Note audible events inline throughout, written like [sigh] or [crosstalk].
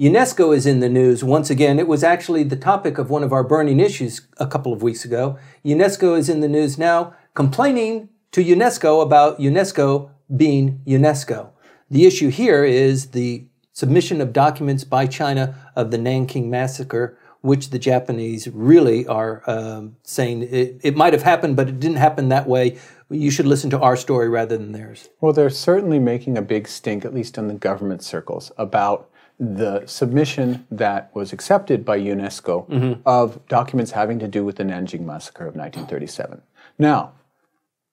UNESCO is in the news once again. It was actually the topic of one of our burning issues a couple of weeks ago. UNESCO is in the news now, complaining to UNESCO about UNESCO being UNESCO. The issue here is the submission of documents by China of the Nanking massacre, which the Japanese really are um, saying it, it might have happened, but it didn't happen that way. You should listen to our story rather than theirs. Well, they're certainly making a big stink, at least in the government circles, about the submission that was accepted by UNESCO mm-hmm. of documents having to do with the Nanjing massacre of 1937. Now,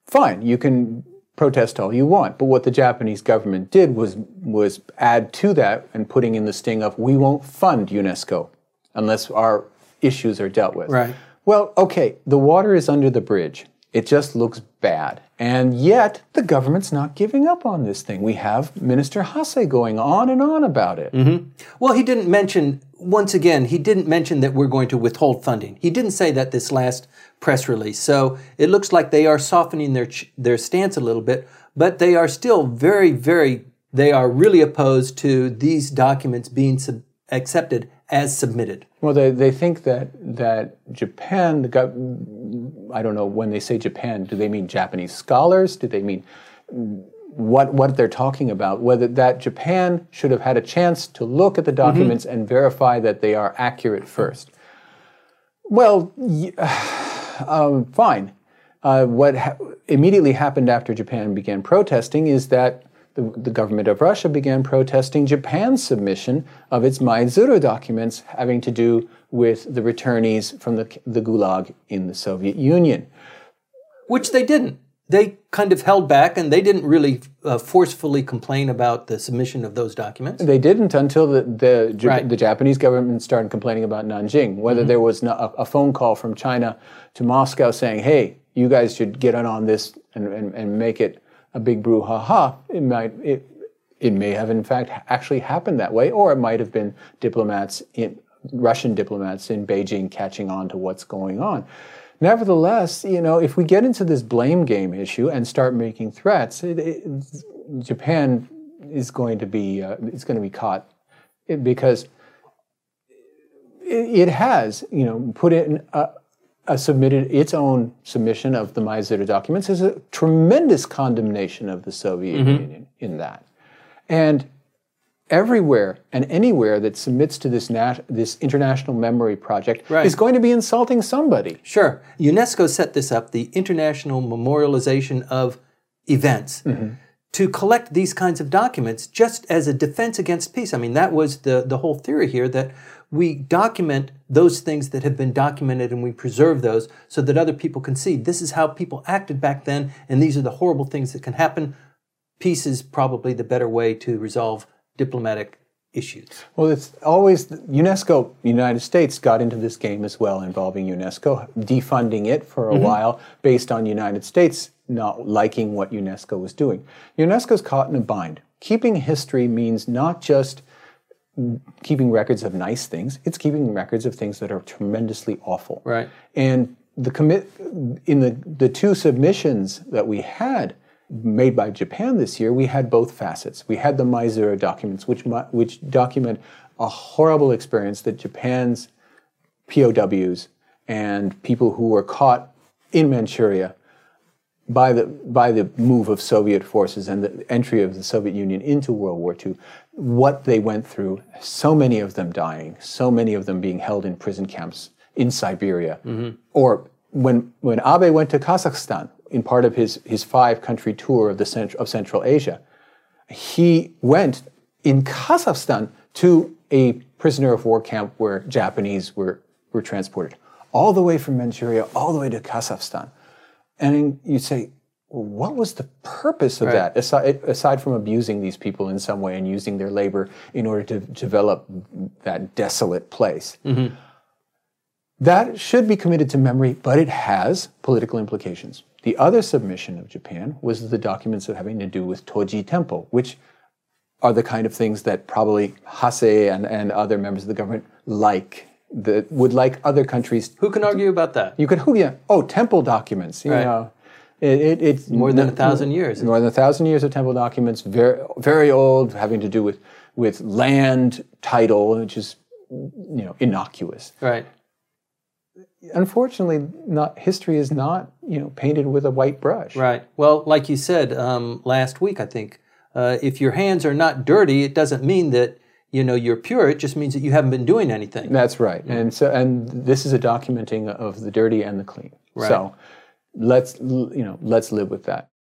fine, you can protest all you want, but what the Japanese government did was was add to that and putting in the sting of we won't fund UNESCO unless our issues are dealt with. Right. Well, okay, the water is under the bridge. It just looks bad. And yet, the government's not giving up on this thing. We have Minister Hase going on and on about it. Mm-hmm. Well, he didn't mention, once again, he didn't mention that we're going to withhold funding. He didn't say that this last press release. So it looks like they are softening their, their stance a little bit, but they are still very, very, they are really opposed to these documents being sub- accepted as submitted. Well, they, they think that that Japan, the I don't know when they say Japan, do they mean Japanese scholars? Do they mean what what they're talking about? Whether that Japan should have had a chance to look at the mm-hmm. documents mm-hmm. and verify that they are accurate first. Well, [sighs] um, fine. Uh, what ha- immediately happened after Japan began protesting is that the, the, government of Russia began protesting Japan's submission of its Maizuru documents having to do with the returnees from the, the Gulag in the Soviet Union. Which they didn't. They kind of held back and they didn't really uh, forcefully complain about the submission of those documents. They didn't until the, the, right. the Japanese government started complaining about Nanjing, whether mm-hmm. there was a, a phone call from China to Moscow saying, hey, you guys should get in on this and, and, and make it a big brouhaha, it might it it may have in fact actually happened that way, or it might have been diplomats in Russian diplomats in Beijing catching on to what's going on. Nevertheless, you know, if we get into this blame game issue and start making threats, it, it, Japan is going to be uh, it's going to be caught because it, it, has, you know, put in uh, submitted its own submission of the Maizuru documents is a tremendous condemnation of the Soviet mm-hmm. Union in that. And everywhere and anywhere that submits to this nat- this international memory project right. is going to be insulting somebody. Sure. UNESCO set this up, the international memorialization of events. Mm-hmm. To collect these kinds of documents just as a defense against peace. I mean, that was the, the whole theory here that we document those things that have been documented and we preserve those so that other people can see this is how people acted back then and these are the horrible things that can happen. Peace is probably the better way to resolve diplomatic issues. Well, it's always UNESCO, United States got into this game as well involving UNESCO, defunding it for a mm-hmm. while based on United States not liking what UNESCO was doing. UNESCO's caught in a bind. Keeping history means not just keeping records of nice things. It's keeping records of things that are tremendously awful. Right. And the commit in the the two submissions that we had made by Japan this year, we had both facets. We had the Maizuru documents, which which document a horrible experience that Japan's POWs and people who were caught in Manchuria by the by the move of Soviet forces and the entry of the Soviet Union into World War II, what they went through, so many of them dying, so many of them being held in prison camps in Siberia, mm-hmm. or when when Abe went to Kazakhstan in part of his his five country tour of the cent- of Central Asia, he went in Kazakhstan to a prisoner of war camp where Japanese were were transported. All the way from Manchuria all the way to Kazakhstan and you say, well, what was the purpose of right. that, aside, aside from abusing these people in some way and using their labor in order to develop that desolate place? Mm-hmm. That should be committed to memory, but it has political implications. The other submission of Japan was the documents having to do with Toji Temple, which are the kind of things that probably Hase and, and other members of the government like that would like other countries. Who can argue about that? You could, who, yeah, oh, temple documents, you right. know. It, it, it's More than a thousand years. More than a thousand years of temple documents, very very old, having to do with with land title, which is you know innocuous. Right. Unfortunately, not history is not you know painted with a white brush. Right. Well, like you said um, last week, I think uh, if your hands are not dirty, it doesn't mean that you know you're pure. It just means that you haven't been doing anything. That's right. Mm. And so and this is a documenting of the dirty and the clean. Right. So let's you know let's live with that.